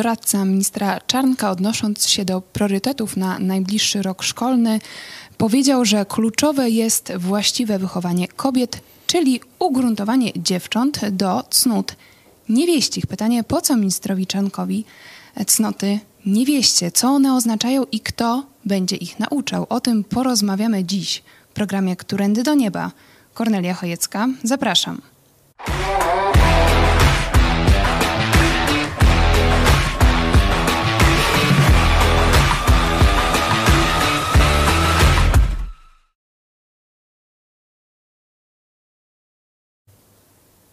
Doradca ministra Czarnka, odnosząc się do priorytetów na najbliższy rok szkolny, powiedział, że kluczowe jest właściwe wychowanie kobiet, czyli ugruntowanie dziewcząt do cnót niewieścich. Pytanie, po co ministrowi Czarnkowi cnoty niewieście? Co one oznaczają i kto będzie ich nauczał? O tym porozmawiamy dziś w programie Którędy do Nieba. Kornelia Chojecka, zapraszam.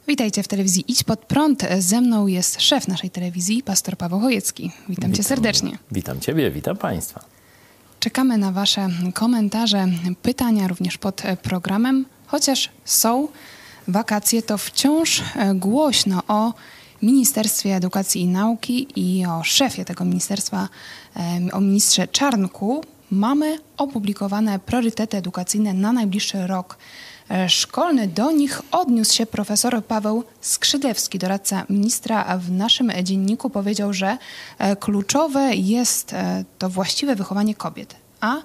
Witajcie w telewizji Idź Pod Prąd. Ze mną jest szef naszej telewizji, pastor Paweł Chojecki. Witam, witam cię serdecznie. Witam ciebie, witam państwa. Czekamy na wasze komentarze, pytania również pod programem. Chociaż są wakacje, to wciąż głośno o Ministerstwie Edukacji i Nauki i o szefie tego ministerstwa, o ministrze Czarnku. Mamy opublikowane priorytety edukacyjne na najbliższy rok E, szkolny. Do nich odniósł się profesor Paweł Skrzydlewski, doradca ministra, a w naszym dzienniku powiedział, że e, kluczowe jest e, to właściwe wychowanie kobiet, a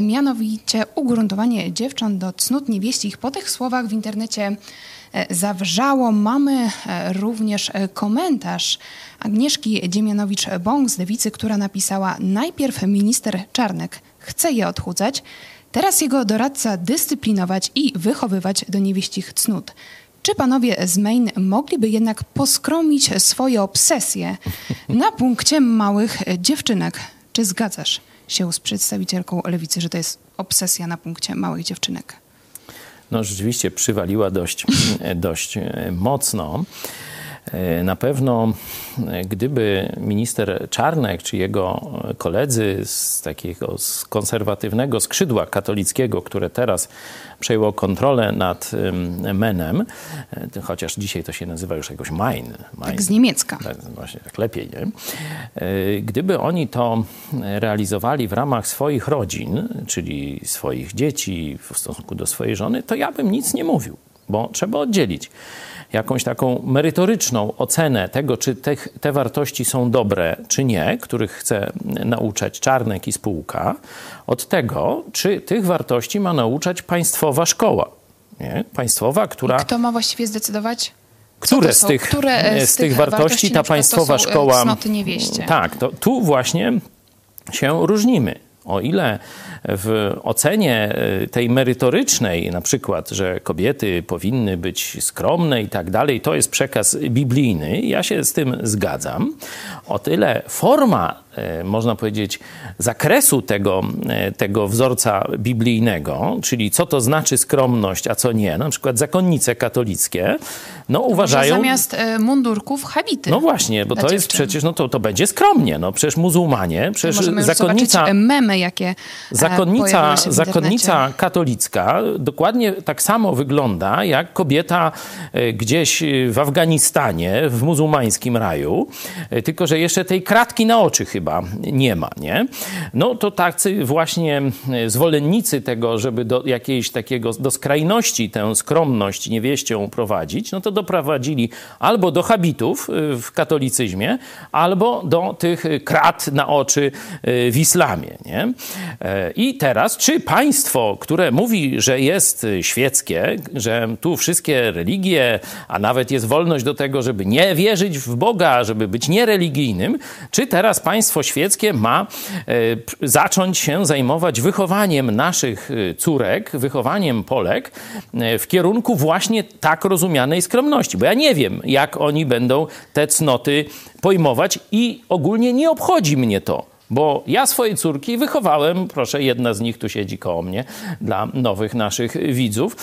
mianowicie ugruntowanie dziewcząt do cnót niewieścich. Po tych słowach w internecie zawrzało. Mamy również komentarz Agnieszki Dziemianowicz-Bąk z Lewicy, która napisała najpierw minister Czarnek chce je odchudzać, Teraz jego doradca dyscyplinować i wychowywać do niewieścich cnót. Czy panowie z Main mogliby jednak poskromić swoje obsesje na punkcie małych dziewczynek? Czy zgadzasz się z przedstawicielką lewicy, że to jest obsesja na punkcie małych dziewczynek? No rzeczywiście przywaliła dość, dość mocno. E, na pewno, e, gdyby minister Czarnek czy jego koledzy z takiego z konserwatywnego skrzydła katolickiego, które teraz przejęło kontrolę nad Menem, e, chociaż dzisiaj to się nazywa już jakoś Main. Main. Tak z niemiecka. Tak, właśnie, tak lepiej, nie? Gdyby oni to realizowali w ramach swoich rodzin, czyli swoich dzieci w stosunku do swojej żony, to ja bym nic nie mówił, bo trzeba oddzielić jakąś taką merytoryczną ocenę tego, czy te, te wartości są dobre, czy nie, których chce nauczać Czarnek i spółka, od tego, czy tych wartości ma nauczać państwowa szkoła. Nie? Państwowa, która. I kto ma właściwie zdecydować? Które z, tych, które z, z tych wartości, wartości ta państwowa e, szkoła. Tak, to tu właśnie się różnimy. O ile w ocenie e, tej merytorycznej, na przykład, że kobiety powinny być skromne i tak dalej, to jest przekaz biblijny, ja się z tym zgadzam. O tyle forma można powiedzieć, zakresu tego, e, tego wzorca biblijnego, czyli co to znaczy skromność, a co nie, na przykład zakonnice katolickie, no uważają... Może zamiast e, mundurków habity. No właśnie, bo to dziewczyn. jest przecież, no to, to będzie skromnie, no przecież muzułmanie, przecież Możemy zakonnica... memy, jakie Zakonnica, zakonnica katolicka dokładnie tak samo wygląda jak kobieta gdzieś w Afganistanie, w muzułmańskim raju, tylko że jeszcze tej kratki na oczy chyba chyba nie ma, nie? No to tacy właśnie e, zwolennicy tego, żeby do jakiejś takiego, do skrajności tę skromność niewieścią prowadzić, no to doprowadzili albo do habitów e, w katolicyzmie, albo do tych krat na oczy e, w islamie, nie? I teraz, czy państwo, które mówi, że jest świeckie, że tu wszystkie religie, a nawet jest wolność do tego, żeby nie wierzyć w Boga, żeby być niereligijnym, czy teraz państwo Państwo świeckie ma e, zacząć się zajmować wychowaniem naszych e, córek, wychowaniem Polek e, w kierunku właśnie tak rozumianej skromności. Bo ja nie wiem, jak oni będą te cnoty pojmować i ogólnie nie obchodzi mnie to. Bo ja swoje córki wychowałem, proszę, jedna z nich tu siedzi koło mnie, dla nowych naszych widzów.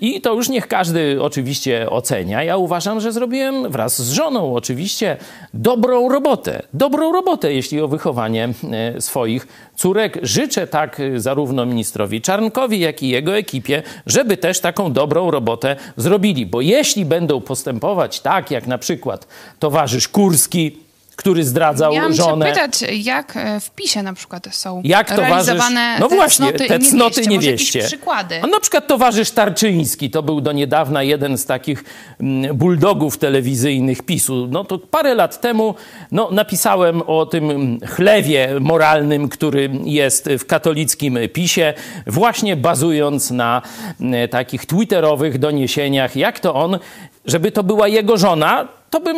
I to już niech każdy oczywiście ocenia. Ja uważam, że zrobiłem wraz z żoną oczywiście dobrą robotę. Dobrą robotę, jeśli o wychowanie e, swoich córek. Życzę tak zarówno ministrowi Czarnkowi, jak i jego ekipie, żeby też taką dobrą robotę zrobili. Bo jeśli będą postępować tak, jak na przykład towarzysz Kurski, który zdradzał Miałam żonę. Chciałam pytać, jak e, w PiSie na przykład są jak realizowane no te właśnie, cnoty te cnoty niewieście. niewieście. przykłady. A na przykład towarzysz Tarczyński, to był do niedawna jeden z takich mm, bulldogów telewizyjnych PiSu. No to parę lat temu no, napisałem o tym mm, chlewie moralnym, który jest w katolickim PiSie, właśnie bazując na mm, takich twitterowych doniesieniach, jak to on, żeby to była jego żona, to bym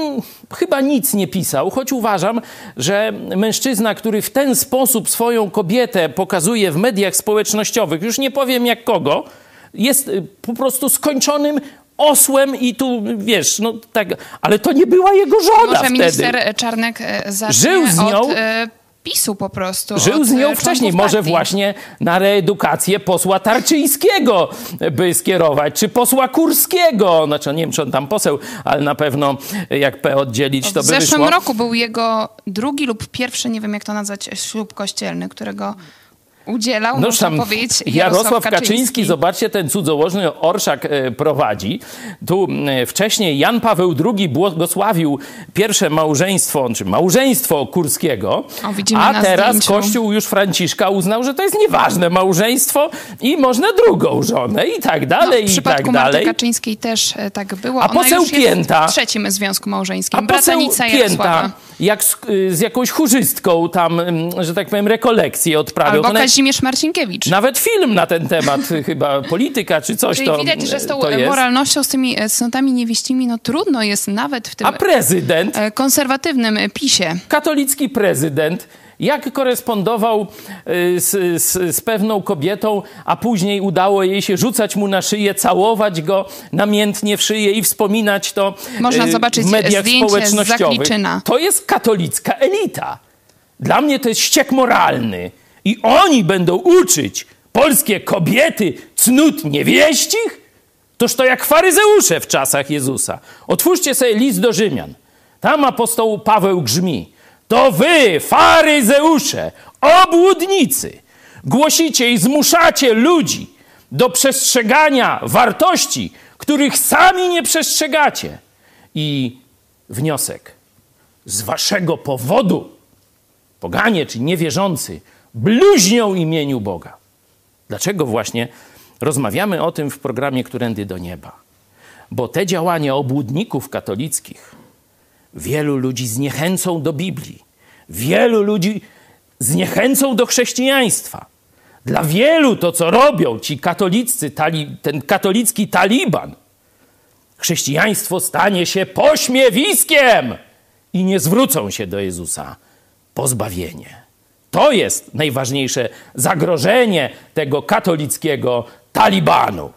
chyba nic nie pisał, choć uważam, że mężczyzna, który w ten sposób swoją kobietę pokazuje w mediach społecznościowych, już nie powiem jak kogo, jest y, po prostu skończonym osłem i tu, wiesz, no tak, ale to nie była jego żona Może wtedy. minister Czarnek e, zacznie Żył z nią, od e, PiSu po prostu. Żył z nią e, wcześniej. Może partii. właśnie na reedukację posła Tarczyńskiego by skierować, czy posła Kurskiego. Znaczy, nie wiem, czy on tam poseł, ale na pewno jak P oddzielić, to by wyszło. W zeszłym roku był jego drugi lub pierwszy, nie wiem jak to nazwać, ślub kościelny, którego udzielał, no, można powiedzieć, Jarosław, Jarosław Kaczyński. Kaczyński. Zobaczcie, ten cudzołożny orszak e, prowadzi. Tu wcześniej Jan Paweł II błogosławił pierwsze małżeństwo, czy małżeństwo Kurskiego, o, a teraz zdjęciu. Kościół już Franciszka uznał, że to jest nieważne małżeństwo i można drugą żonę i tak dalej, no, w i tak Marty dalej. Kaczyńskiej też e, tak było. A Ona poseł Pięta- w trzecim związku małżeńskim. A poseł Pięta, Jarosława. Jak z, y, z jakąś chórzystką tam, ym, że tak powiem, rekolekcję odprawiał. Albo nawet- Kazimierz Marcinkiewicz. Nawet film na ten temat, y, chyba polityka czy coś Czyli to, widać, że z tą moralnością, z tymi e, cnotami niewieścimi, no trudno jest nawet w tym A prezydent, e, konserwatywnym e, PiSie. katolicki prezydent, jak korespondował y, z, z, z pewną kobietą, a później udało jej się rzucać mu na szyję, całować go namiętnie w szyję i wspominać to Można y, zobaczyć w mediach społecznościowych. To jest katolicka elita. Dla mnie to jest ściek moralny. I oni będą uczyć polskie kobiety cnót niewieścich? Toż to jak faryzeusze w czasach Jezusa. Otwórzcie sobie list do Rzymian. Tam apostoł Paweł grzmi. To wy, faryzeusze, obłudnicy, głosicie i zmuszacie ludzi do przestrzegania wartości, których sami nie przestrzegacie. I wniosek. Z waszego powodu poganie czy niewierzący bluźnią imieniu Boga. Dlaczego właśnie rozmawiamy o tym w programie Którędy do Nieba? Bo te działania obłudników katolickich wielu ludzi zniechęcą do Biblii, wielu ludzi zniechęcą do chrześcijaństwa. Dla wielu to, co robią ci katolicy, tali, ten katolicki taliban, chrześcijaństwo stanie się pośmiewiskiem i nie zwrócą się do Jezusa. Pozbawienie. To jest najważniejsze zagrożenie tego katolickiego talibanu.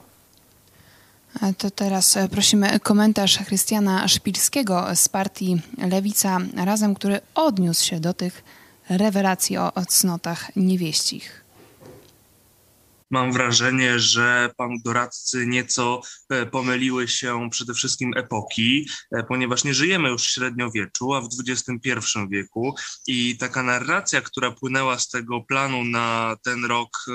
A To teraz e, prosimy komentarz Chrystiana Szpilskiego z partii Lewica Razem, który odniósł się do tych rewelacji o, cnotach niewieścich. Mam wrażenie, że panu doradcy nieco e, pomyliły się przede wszystkim epoki, e, ponieważ nie żyjemy już w średniowieczu, a w XXI wieku i taka narracja, która płynęła z tego planu na ten rok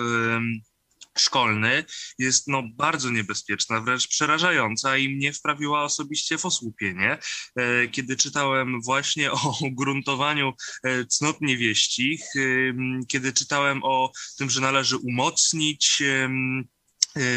szkolny jest no, bardzo niebezpieczna, wręcz przerażająca i mnie wprawiła osobiście w osłupienie, e, kiedy czytałem właśnie o gruntowaniu e, cnot niewieścich, em, kiedy czytałem o tym, że należy umocnić e,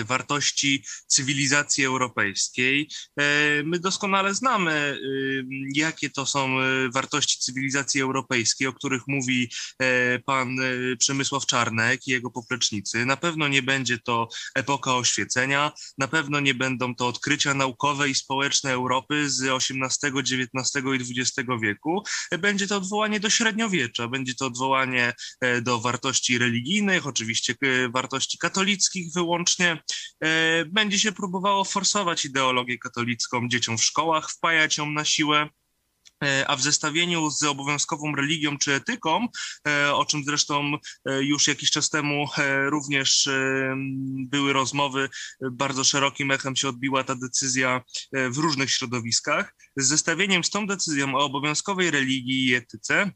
wartości cywilizacji europejskiej. E, My doskonale znamy, y, jakie to są e, wartości cywilizacji europejskiej, o których mówi e, pan e, Przemysław Czarnek i jego poplecznicy. Na pewno nie będzie to epoka oświecenia, na pewno nie będą to odkrycia naukowe i społeczne Europy z XVIII, XIX i XX wieku. E, Będzie to odwołanie do średniowiecza, będzie to odwołanie e, do wartości religijnych, oczywiście e, wartości katolickich wyłącznie. E, Będzie się próbowało forsować ideologię katolicką dzieciom w szkołach, wpajać ją na siłę. E, A w zestawieniu z obowiązkową religią czy etyką, e, o czym zresztą już jakiś czas temu również były rozmowy, bardzo szerokim echem się odbiła ta decyzja w różnych środowiskach, z zestawieniem z tą decyzją o obowiązkowej religii i etyce,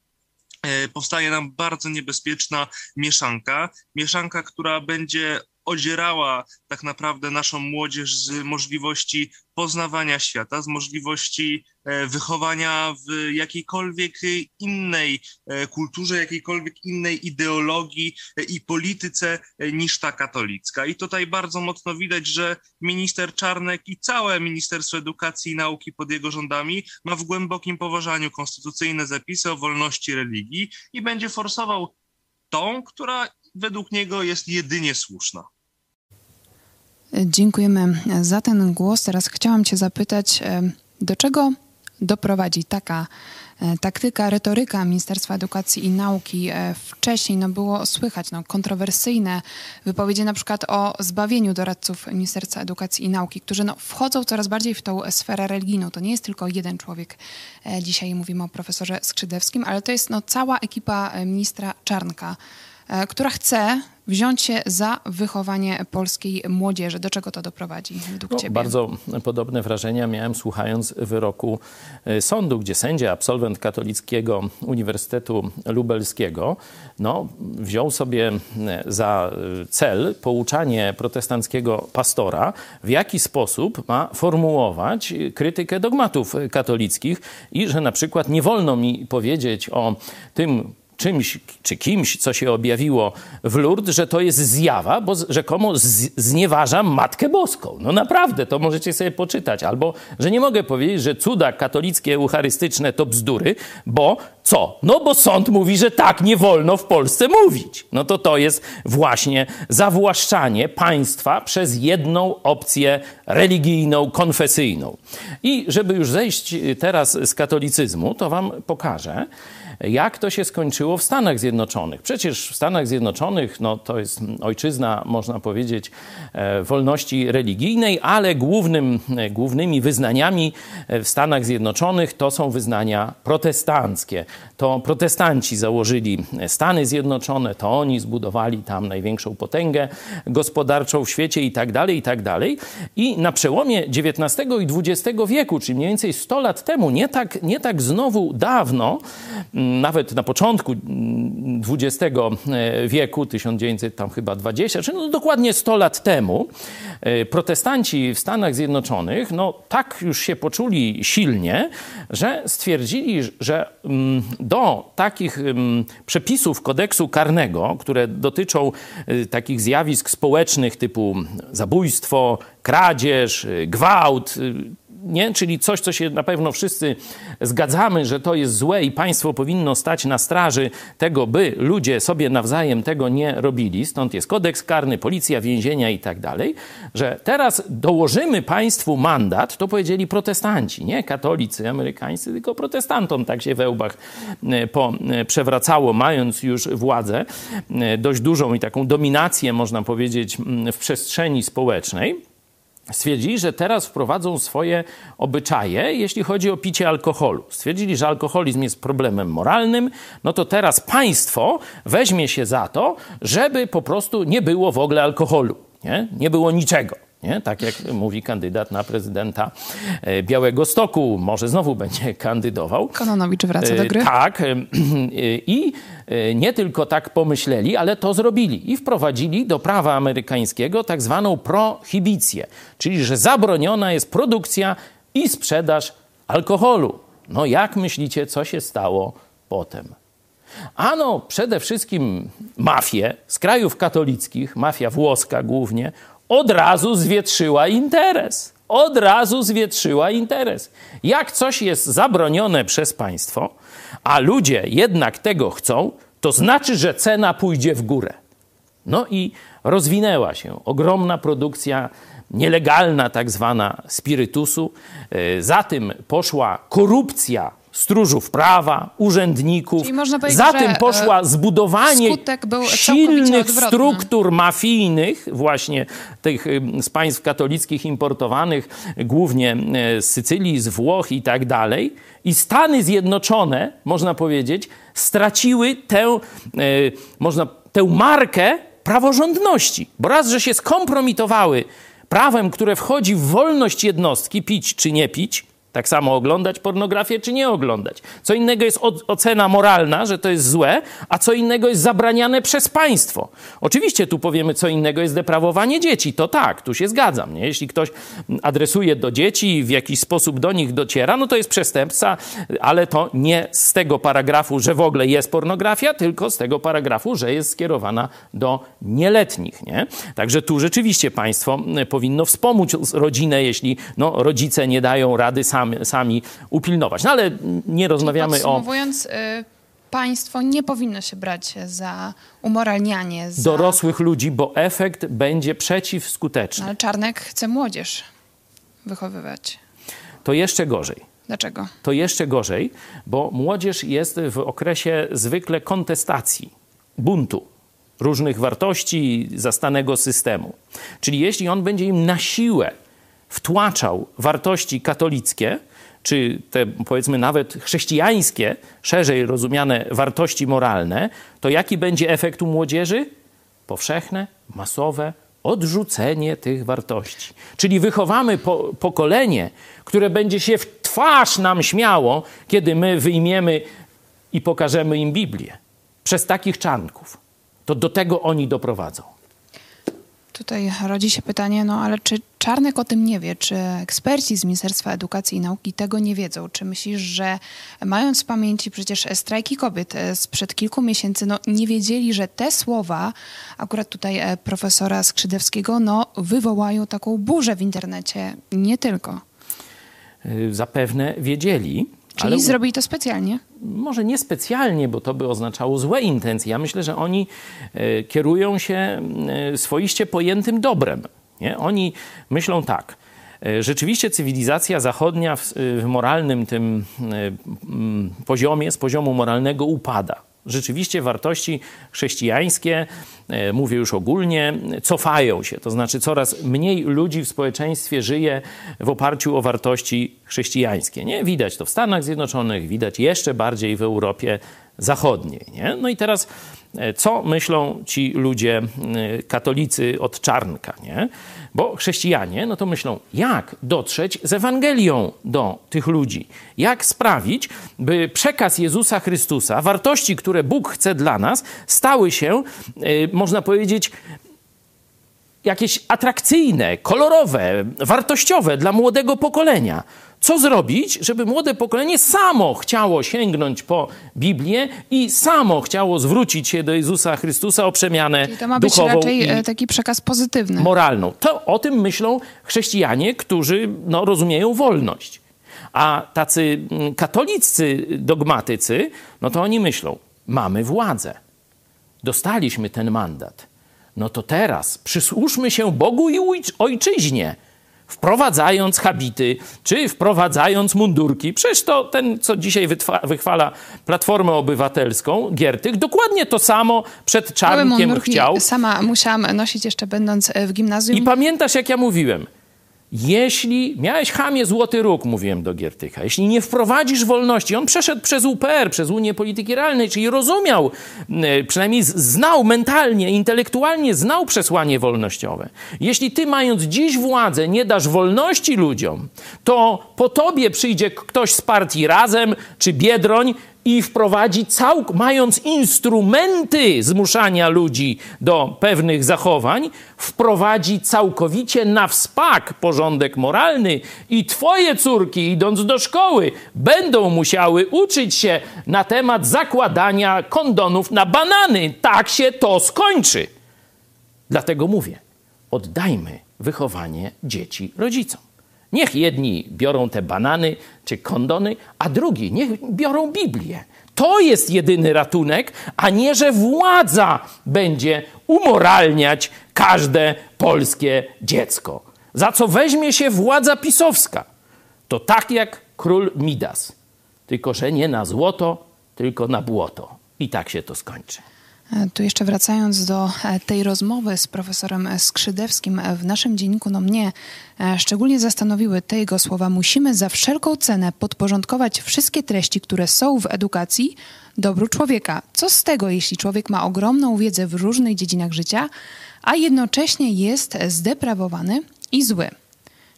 powstaje nam bardzo niebezpieczna mieszanka. Mieszanka, która będzie odzierała tak naprawdę naszą młodzież z możliwości poznawania świata, z możliwości e, wychowania w jakiejkolwiek innej e, kulturze, jakiejkolwiek innej ideologii e, i polityce niż ta katolicka. I tutaj bardzo mocno widać, że minister Czarnek i całe Ministerstwo Edukacji i Nauki pod jego rządami ma w głębokim poważaniu konstytucyjne zapisy o wolności religii i będzie forsował tą, która według niego jest jedynie słuszna. Dziękujemy za ten głos. Teraz chciałam Cię zapytać, e, do czego doprowadzi taka e, taktyka, retoryka Ministerstwa Edukacji i Nauki. E, wcześniej no, było słychać no, kontrowersyjne wypowiedzi na przykład o zbawieniu doradców Ministerstwa Edukacji i Nauki, którzy no, wchodzą coraz bardziej w tą sferę religijną. To nie jest tylko jeden człowiek. Dzisiaj mówimy o profesorze Skrzydewskim, ale to jest no, cała ekipa ministra Czarnka. E, która chce wziąć się za wychowanie polskiej młodzieży. Do czego to doprowadzi według no, Ciebie? Bardzo podobne wrażenia miałem słuchając wyroku e, sądu, gdzie sędzia, absolwent Katolickiego Uniwersytetu Lubelskiego, no, wziął sobie e, za cel pouczanie protestanckiego pastora, w jaki sposób ma formułować krytykę dogmatów katolickich i że na przykład nie wolno mi powiedzieć o tym, czymś czy kimś, co się objawiło w Lourdes, że to jest zjawa, bo rzekomo znieważam Matkę Boską. No naprawdę, to możecie sobie poczytać. Albo, że nie mogę powiedzieć, że cuda katolickie, eucharystyczne to bzdury, bo co? No bo sąd mówi, że tak nie wolno w Polsce mówić. No to to jest właśnie zawłaszczanie państwa przez jedną opcję religijną, konfesyjną. I żeby już zejść teraz z katolicyzmu, to wam pokażę, jak to się skończyło w Stanach Zjednoczonych. Przecież w Stanach Zjednoczonych no, to jest ojczyzna, można powiedzieć, e, wolności religijnej, ale głównym, e, głównymi wyznaniami e, w Stanach Zjednoczonych to są wyznania protestanckie. To protestanci założyli Stany Zjednoczone, to oni zbudowali tam największą potęgę gospodarczą w świecie i tak dalej, i tak dalej. I na przełomie XIX i XX wieku, czyli mniej więcej 100 lat temu, nie tak, nie tak znowu dawno, nawet na początku XX e, wieku, 1900 tam chyba 20, czyli no dokładnie 100 lat temu, e, protestanci w Stanach Zjednoczonych no tak już się poczuli silnie, że stwierdzili, że mm, do takich mm, przepisów kodeksu karnego, które dotyczą e, takich zjawisk społecznych typu zabójstwo, kradzież, gwałt, nie? czyli coś, co się na pewno wszyscy zgadzamy, że to jest złe i państwo powinno stać na straży tego, by ludzie sobie nawzajem tego nie robili. Stąd jest kodeks karny, policja, więzienia i tak dalej, że teraz dołożymy państwu mandat, to powiedzieli protestanci, nie katolicy amerykańscy, tylko protestantom tak się we łbach e, po, e, przewracało, mając już władzę e, dość dużą i taką dominację, można powiedzieć, w przestrzeni społecznej stwierdzili, że teraz wprowadzą swoje obyczaje, jeśli chodzi o picie alkoholu. Stwierdzili, że alkoholizm jest problemem moralnym, no to teraz państwo weźmie się za to, żeby po prostu nie było w ogóle alkoholu, nie, nie było niczego. Nie? Tak jak mówi kandydat na prezydenta e, Białego Stoku, może znowu będzie kandydował. Kononowicz wraca do gry. E, tak. E, I nie tylko tak pomyśleli, ale to zrobili. I wprowadzili do prawa amerykańskiego tak zwaną prohibicję, czyli że zabroniona jest produkcja i sprzedaż alkoholu. No jak myślicie, co się stało potem? Ano, przede wszystkim mafie z krajów katolickich, mafia włoska głównie, od razu zwietrzyła interes. Od razu zwietrzyła interes. Jak coś jest zabronione przez państwo, a ludzie jednak tego chcą, to znaczy, że cena pójdzie w górę. No i rozwinęła się ogromna produkcja nielegalna, tak zwana spirytusu. E, za tym poszła korupcja stróżów prawa, urzędników. Za tym e, poszła zbudowanie silnych struktur mafijnych, właśnie tych z państw katolickich importowanych, głównie e, z Sycylii, z Włoch i tak dalej. I Stany Zjednoczone, można powiedzieć, straciły tę, e, można, tę markę praworządności. Bo raz, że się skompromitowały prawem, które wchodzi w wolność jednostki, pić czy nie pić, Tak samo oglądać pornografię, czy nie oglądać. Co innego jest ocena moralna, że to jest złe, a co innego jest zabraniane przez państwo. Oczywiście tu powiemy, co innego jest deprawowanie dzieci. To tak, tu się zgadzam. Nie? Jeśli ktoś adresuje do dzieci i w jakiś sposób do nich dociera, no to jest przestępca, ale to nie z tego paragrafu, że w ogóle jest pornografia, tylko z tego paragrafu, że jest skierowana do nieletnich. Nie? Także tu rzeczywiście państwo powinno wspomóc rodzinę, jeśli no, rodzice nie dają rady sami, sami upilnować. No ale nie rozmawiamy podsumowując, o... Y, państwo nie powinno się brać za umoralnianie. Za... Dorosłych ludzi, bo efekt będzie przeciwskuteczny. No, ale Czarnek chce młodzież wychowywać. To jeszcze gorzej. Dlaczego? To jeszcze gorzej, bo młodzież jest w okresie zwykle kontestacji, buntu różnych wartości zastanego systemu. Czyli jeśli on będzie im na siłę wtłaczał wartości katolickie, czy te powiedzmy nawet chrześcijańskie, szerzej rozumiane wartości moralne, to jaki będzie efekt u młodzieży? Powszechne, masowe odrzucenie tych wartości. Czyli wychowamy po, pokolenie, które będzie się w twarz nam śmiało, kiedy my wyjmiemy i pokażemy im Biblię. Przez takich czarnków. To do tego oni doprowadzą. Tutaj rodzi się pytanie, no ale czy Czarnek o tym nie wie? Czy eksperci z Ministerstwa Edukacji i Nauki tego nie wiedzą? Czy myślisz, że mając w pamięci przecież strajki kobiet e, sprzed kilku miesięcy, no nie wiedzieli, że te słowa, akurat tutaj e, profesora Skrzydewskiego, no wywołają taką burzę w internecie, nie tylko? Y, zapewne wiedzieli. Czyli ale... zrobili to specjalnie? Może nie specjalnie, bo to by oznaczało złe intencje. Ja myślę, że oni e, kierują się e, swoiście pojętym dobrem. Nie? Oni myślą tak. E, rzeczywiście cywilizacja zachodnia w, w moralnym tym poziomie, z poziomu moralnego upada rzeczywiście wartości chrześcijańskie, e, mówię już ogólnie, cofają się. To znaczy coraz mniej ludzi w społeczeństwie żyje w oparciu o wartości chrześcijańskie. Nie? Widać to w Stanach Zjednoczonych, widać jeszcze bardziej w Europie Zachodniej. Nie? No i teraz co myślą ci ludzie e, katolicy od czarnka? Nie? Bo chrześcijanie, no to myślą, jak dotrzeć z Ewangelią do tych ludzi? Jak sprawić, by przekaz Jezusa Chrystusa, wartości, które Bóg chce dla nas, stały się, yy, można powiedzieć, jakieś atrakcyjne, kolorowe, wartościowe dla młodego pokolenia. Co zrobić, żeby młode pokolenie samo chciało sięgnąć po Biblię i samo chciało zwrócić się do Jezusa Chrystusa o przemianę Czyli to ma być raczej e, taki przekaz pozytywny. Moralną. To o tym myślą chrześcijanie, którzy no, rozumieją wolność. A tacy mm, katoliccy dogmatycy, no to oni myślą, mamy władzę. Dostaliśmy ten mandat. No to teraz przysłuszmy się Bogu i ojczyźnie wprowadzając habity, czy wprowadzając mundurki. Przecież to ten, co dzisiaj wychwala Platformę Obywatelską, Giertych, dokładnie to samo przed Czarnkiem chciał. Sama musiałam nosić jeszcze będąc w gimnazjum. I pamiętasz, jak ja mówiłem, jeśli miałeś chamie złoty róg, mówiłem do Giertycha, jeśli nie wprowadzisz wolności, on przeszedł przez UPR, przez Unię Polityki Realnej, czyli rozumiał, e, przynajmniej znał mentalnie, intelektualnie znał przesłanie wolnościowe. Jeśli ty mając dziś władzę nie dasz wolności ludziom, to po tobie przyjdzie ktoś z partii Razem czy Biedroń i wprowadzi, całk, mając instrumenty zmuszania ludzi do pewnych zachowań, wprowadzi całkowicie na wspak porządek moralny i twoje córki, idąc do szkoły, będą musiały uczyć się na temat zakładania kondonów na banany. Tak się to skończy. Dlatego mówię, oddajmy wychowanie dzieci rodzicom. Niech jedni biorą te banany czy kondony, a drugi niech biorą Biblię. To jest jedyny ratunek, a nie, że władza będzie umoralniać każde polskie dziecko. Za co weźmie się władza pisowska? To tak jak król Midas. Tylko, że nie na złoto, tylko na błoto. I tak się to skończy. E, tu jeszcze wracając do e, tej rozmowy z profesorem Skrzydewskim, e, w naszym dzienniku, no mnie szczególnie zastanowiły te jego słowa. Musimy za wszelką cenę podporządkować wszystkie treści, które są w edukacji, dobru człowieka. Co z tego, jeśli człowiek ma ogromną wiedzę w różnych dziedzinach życia, a jednocześnie jest zdeprawowany i zły?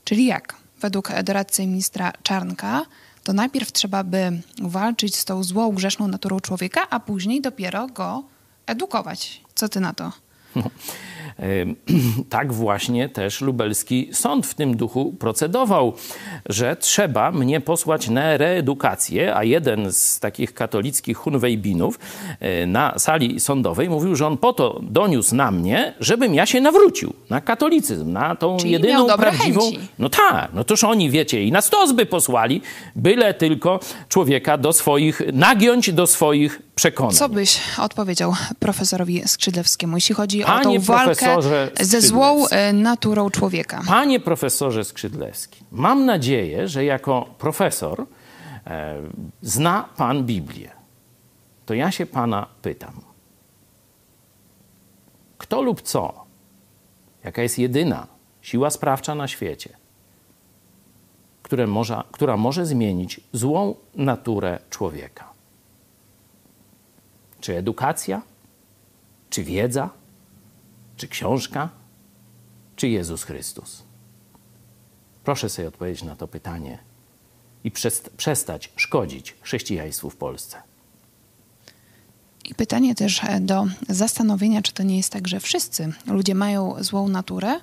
Czyli jak? według doradcy ministra Czarnka, to najpierw trzeba by walczyć z tą złą, grzeszną naturą człowieka, a później dopiero go edukować. Co ty na to? Tak właśnie też lubelski sąd w tym duchu procedował, że trzeba mnie posłać na reedukację, a jeden z takich katolickich hunwejbinów e, na sali sądowej mówił, że on po to doniósł na mnie, żebym ja się nawrócił na katolicyzm, na tą Czyli jedyną prawdziwą... chęci. No tak, no toż oni, wiecie, i na stos by posłali, byle tylko człowieka do swoich, nagiąć do swoich przekonań. Co byś odpowiedział profesorowi Skrzydlewskiemu, jeśli chodzi Panie o tą walkę profesorze ze złą e, naturą człowieka? Panie profesorze Skrzydlewski, mam nadzieję, że jako profesor e, zna pan Biblię. To ja się pana pytam. Kto lub co, jaka jest jedyna siła sprawcza na świecie, które może, która może zmienić złą naturę człowieka? Czy edukacja? Czy wiedza? Czy książka? Czy Jezus Chrystus? Proszę sobie odpowiedzieć na to pytanie i przest- przestać szkodzić chrześcijaństwu w Polsce. I pytanie też e, do zastanowienia, czy to nie jest tak, że wszyscy ludzie mają złą naturę,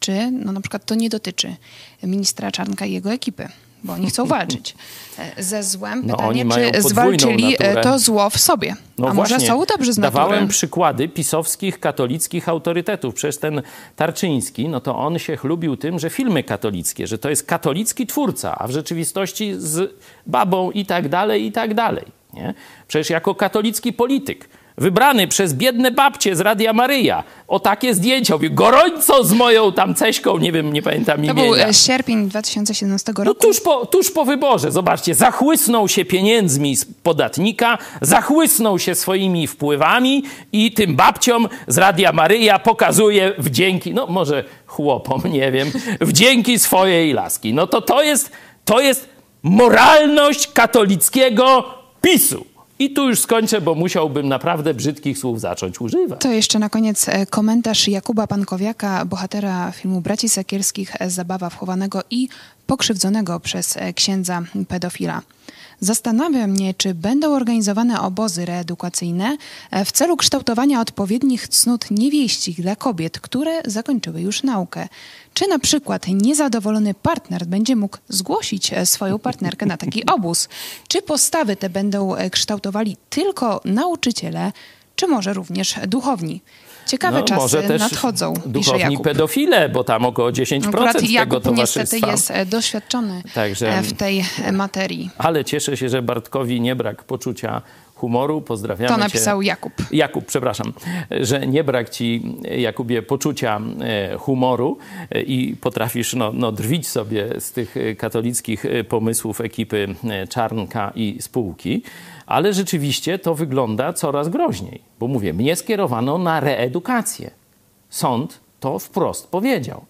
czy no, na przykład to nie dotyczy ministra Czarnka i jego ekipy, bo oni chcą walczyć e, ze złem. No, Pytanie, czy zwalczyli e, naturę. to zło w sobie. No A może właśnie, są dobrzy z natury? Dawałem przykłady pisowskich, katolickich autorytetów. Przecież ten Tarczyński, no to on się chlubił tym, że filmy katolickie, że to jest katolicki twórca, a w rzeczywistości z babą i tak dalej, i tak dalej. Nie? Przecież jako katolicki polityk, wybrany przez biedne babcie z Radia Maryja, o takie zdjęcia, mówię, gorąco z moją tam ceśką, nie wiem, nie pamiętam To imienia. był e, sierpień 2017 No roku. tuż po, tuż po wyborze, zobaczcie, zachłysnął się pieniędzmi z podatnika, zachłysnął się swoimi wpływami i tym babciom z Radia Maryja pokazuje wdzięki, no może chłopom, nie wiem, wdzięki swojej laski. No to to jest, to jest moralność katolickiego PiSu. I tu już skończę, bo musiałbym naprawdę brzydkich słów zacząć używać. To jeszcze na koniec e, komentarz Jakuba Pankowiaka, bohatera filmu Braci Sakierskich e, Zabawa wchowanego i pokrzywdzonego przez e, księdza pedofila. Zastanawia mnie, czy będą organizowane obozy reedukacyjne e, w celu kształtowania odpowiednich cnót niewieścich dla kobiet, które zakończyły już naukę. Czy na przykład niezadowolony partner będzie mógł zgłosić e, swoją partnerkę na taki obóz? Czy postawy te będą e, kształtowali tylko nauczyciele, czy może również duchowni? Ciekawe czasy nadchodzą, pisze No, duchowni pedofile, bo tam około 10% Akurat tego Jakub towarzystwa. niestety jest e, doświadczony Także- e, w tej materii. Ale cieszę się, że Bartkowi nie brak poczucia humoru. Pozdrawiamy To cię. napisał Jakub. Jakub, przepraszam, że nie brak ci, Jakubie, poczucia e, humoru e, i potrafisz no, no, drwić sobie z tych e, katolickich pomysłów ekipy Czarnka i spółki, ale rzeczywiście to wygląda coraz groźniej, bo mówię, mnie skierowano na reedukację. Sąd to wprost powiedział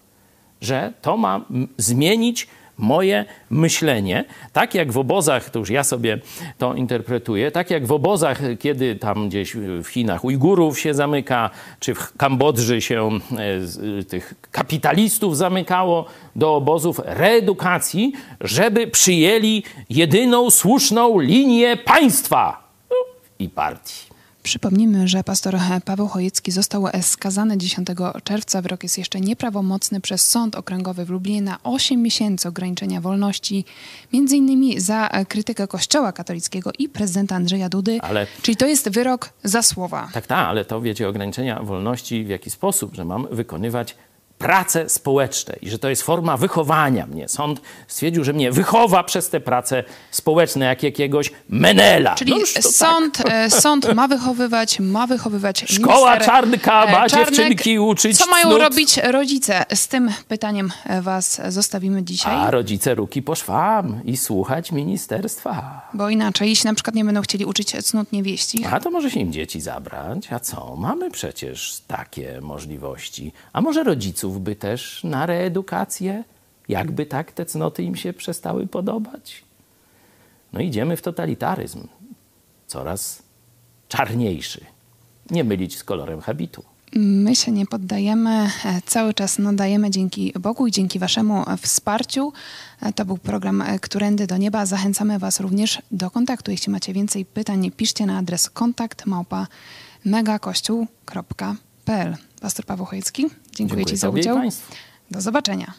że to ma zmienić moje myślenie. Tak jak w obozach, to już ja sobie to interpretuję, tak jak w obozach, kiedy tam gdzieś w Chinach Ujgurów się zamyka, czy w Kambodży się e, tych kapitalistów zamykało do obozów reedukacji, żeby przyjęli jedyną słuszną linię państwa no, i partii. Przypomnijmy, że pastor Paweł Chojecki został skazany 10 czerwca. Wyrok jest jeszcze nieprawomocny przez Sąd Okręgowy w Lublinie na 8 miesięcy ograniczenia wolności, między innymi za krytykę Kościoła katolickiego i prezydenta Andrzeja Dudy. Ale- Czyli to jest wyrok za słowa. Tak, tak, ale to wiecie, ograniczenia wolności w jaki sposób, że mam wykonywać prace społeczne i że to jest forma wychowania mnie. Sąd stwierdził, że mnie wychowa przez te prace społeczne, jak jakiegoś menela. Czyli No to sąd, e, sąd ma wychowywać, ma wychowywać Szkoła minister, Czarnka e, ma Czarnek. dziewczynki uczyć Co mają cnót. robić rodzice? Z tym pytaniem e, was zostawimy dzisiaj. A rodzice ruki po szwam i słuchać ministerstwa. Bo inaczej, jeśli na przykład nie będą chcieli uczyć cnót niewieścich, A to może się im dzieci zabrać? A co? Mamy przecież takie możliwości. A może rodziców by też na reedukację? Jakby tak te cnoty im się przestały podobać? No idziemy w totalitaryzm. Coraz czarniejszy. Nie mylić z kolorem habitu. My się nie poddajemy, e, cały czas nadajemy dzięki Bogu i dzięki Waszemu wsparciu. E, to był program Którędy do Nieba. Zachęcamy Was również do kontaktu. Jeśli macie więcej pytań, piszcie na adres kontakt małpa megakościół.pl. Pastor Paweł Chojecki, dziękuję, dziękuję Ci za udział. Do zobaczenia.